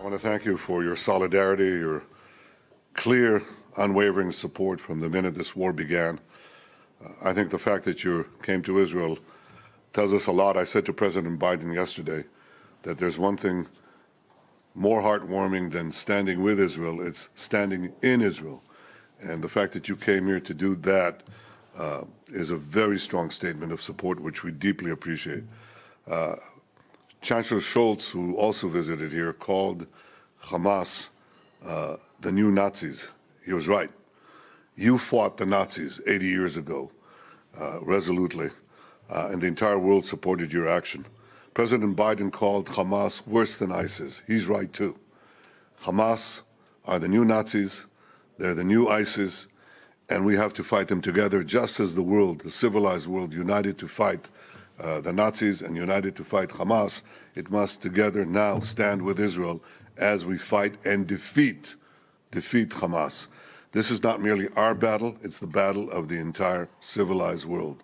I want to thank you for your solidarity, your clear, unwavering support from the minute this war began. Uh, I think the fact that you came to Israel tells us a lot. I said to President Biden yesterday that there's one thing more heartwarming than standing with Israel, it's standing in Israel. And the fact that you came here to do that uh, is a very strong statement of support, which we deeply appreciate. Uh, Chancellor Scholz, who also visited here, called Hamas uh, the new Nazis. He was right. You fought the Nazis 80 years ago, uh, resolutely, uh, and the entire world supported your action. President Biden called Hamas worse than ISIS. He's right too. Hamas are the new Nazis, they're the new ISIS, and we have to fight them together, just as the world, the civilized world, united to fight uh, the Nazis and united to fight Hamas. It must together now stand with Israel as we fight and defeat, defeat Hamas. This is not merely our battle, it's the battle of the entire civilized world.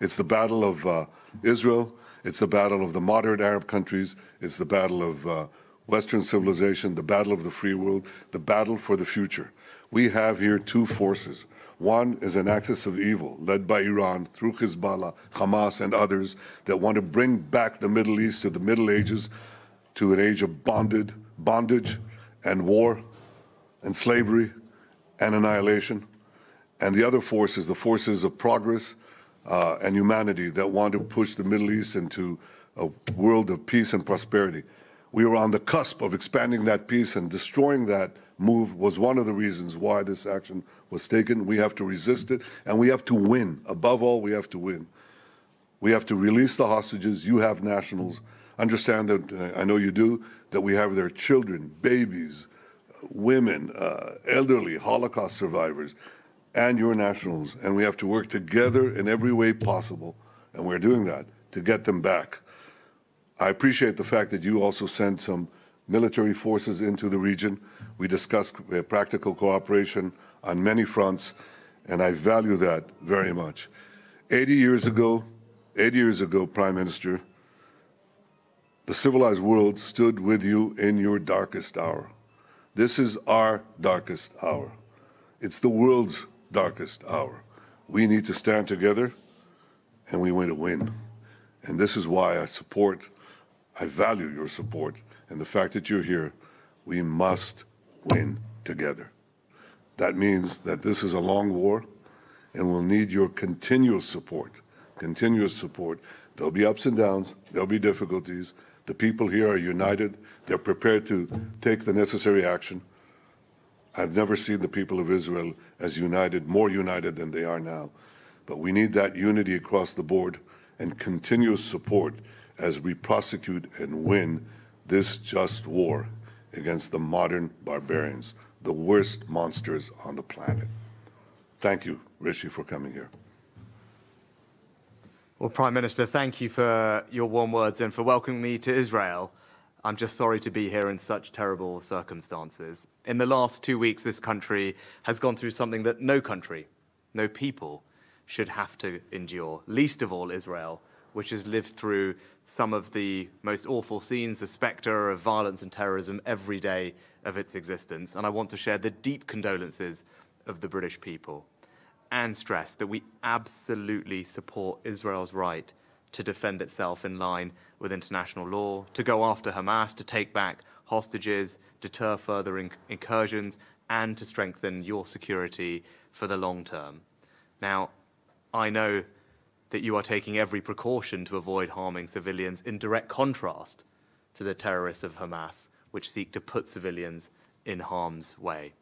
It's the battle of uh, Israel, it's the battle of the moderate Arab countries, it's the battle of uh, Western civilization, the battle of the free world, the battle for the future. We have here two forces. One is an axis of evil led by Iran through Hezbollah, Hamas, and others that want to bring back the Middle East to the Middle Ages, to an age of bonded, bondage and war and slavery and annihilation. And the other force is the forces of progress uh, and humanity that want to push the Middle East into a world of peace and prosperity. We were on the cusp of expanding that peace and destroying that move was one of the reasons why this action was taken. We have to resist it and we have to win. Above all, we have to win. We have to release the hostages. You have nationals. Understand that, uh, I know you do, that we have their children, babies, women, uh, elderly, Holocaust survivors, and your nationals. And we have to work together in every way possible, and we're doing that, to get them back. I appreciate the fact that you also sent some military forces into the region. We discussed uh, practical cooperation on many fronts, and I value that very much. 80 years ago, 80 years ago, Prime Minister, the civilized world stood with you in your darkest hour. This is our darkest hour. It's the world's darkest hour. We need to stand together and we want to win. And this is why I support, I value your support and the fact that you're here. We must win together. That means that this is a long war and we'll need your continuous support, continuous support. There'll be ups and downs, there'll be difficulties, the people here are united. They're prepared to take the necessary action. I've never seen the people of Israel as united, more united than they are now. But we need that unity across the board and continuous support as we prosecute and win this just war against the modern barbarians, the worst monsters on the planet. Thank you, Rishi, for coming here. Well, Prime Minister, thank you for your warm words and for welcoming me to Israel. I'm just sorry to be here in such terrible circumstances. In the last two weeks, this country has gone through something that no country, no people should have to endure, least of all Israel, which has lived through some of the most awful scenes, the spectre of violence and terrorism every day of its existence. And I want to share the deep condolences of the British people and stress that we absolutely support Israel's right to defend itself in line with international law, to go after Hamas, to take back hostages, deter further incursions, and to strengthen your security for the long term. Now, I know that you are taking every precaution to avoid harming civilians in direct contrast to the terrorists of Hamas, which seek to put civilians in harm's way.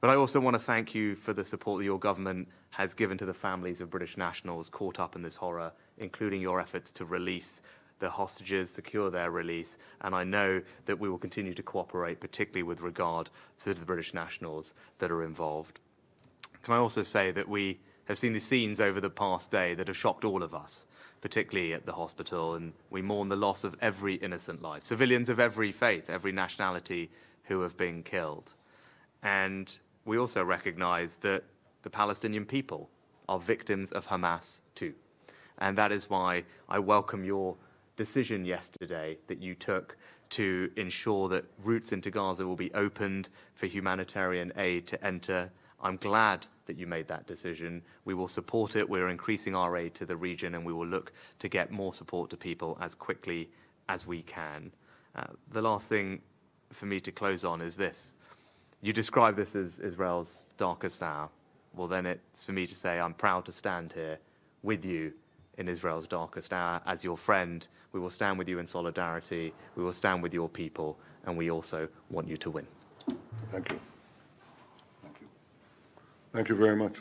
But I also want to thank you for the support that your government has given to the families of British nationals caught up in this horror, including your efforts to release the hostages, secure their release, and I know that we will continue to cooperate, particularly with regard to the British nationals that are involved. Can I also say that we have seen the scenes over the past day that have shocked all of us, particularly at the hospital, and we mourn the loss of every innocent life, civilians of every faith, every nationality who have been killed. And we also recognize that the Palestinian people are victims of Hamas too. And that is why I welcome your decision yesterday that you took to ensure that routes into Gaza will be opened for humanitarian aid to enter. I'm glad that you made that decision. We will support it. We're increasing our aid to the region and we will look to get more support to people as quickly as we can. Uh, the last thing for me to close on is this. You describe this as Israel's darkest hour. Well, then it's for me to say I'm proud to stand here with you in Israel's darkest hour. As your friend, we will stand with you in solidarity. We will stand with your people, and we also want you to win. Thank you. Thank you. Very much.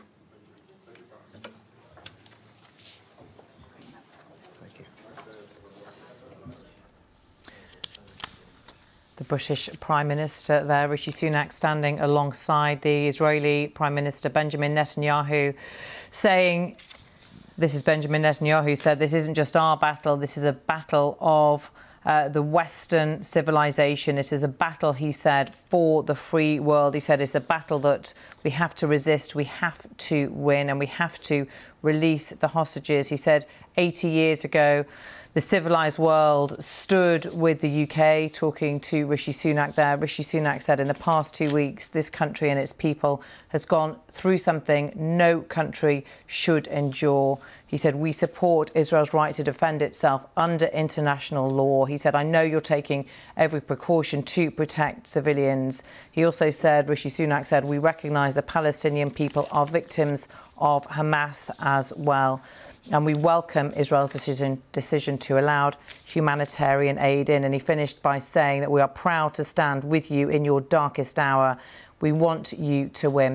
The British Prime Minister there, Rishi Sunak, standing alongside the Israeli Prime Minister Benjamin Netanyahu, saying, This is Benjamin Netanyahu said, this isn't just our battle, this is a battle of uh, the Western civilization. It is a battle, he said, for the free world. He said it's a battle that we have to resist, we have to win, and we have to release the hostages. He said 80 years ago, the civilized world stood with the UK, talking to Rishi Sunak there. Rishi Sunak said in the past two weeks, this country and its people has gone through something no country should endure. He said, We support Israel's right to defend itself under international law. He said, I know you're taking every precaution to protect civilians. He also said, Rishi Sunak said, We recognize the Palestinian people are victims of Hamas as well and we welcome Israel's decision, decision to allow humanitarian aid in. And he finished by saying that we are proud to stand with you in your darkest hour. We want you to win.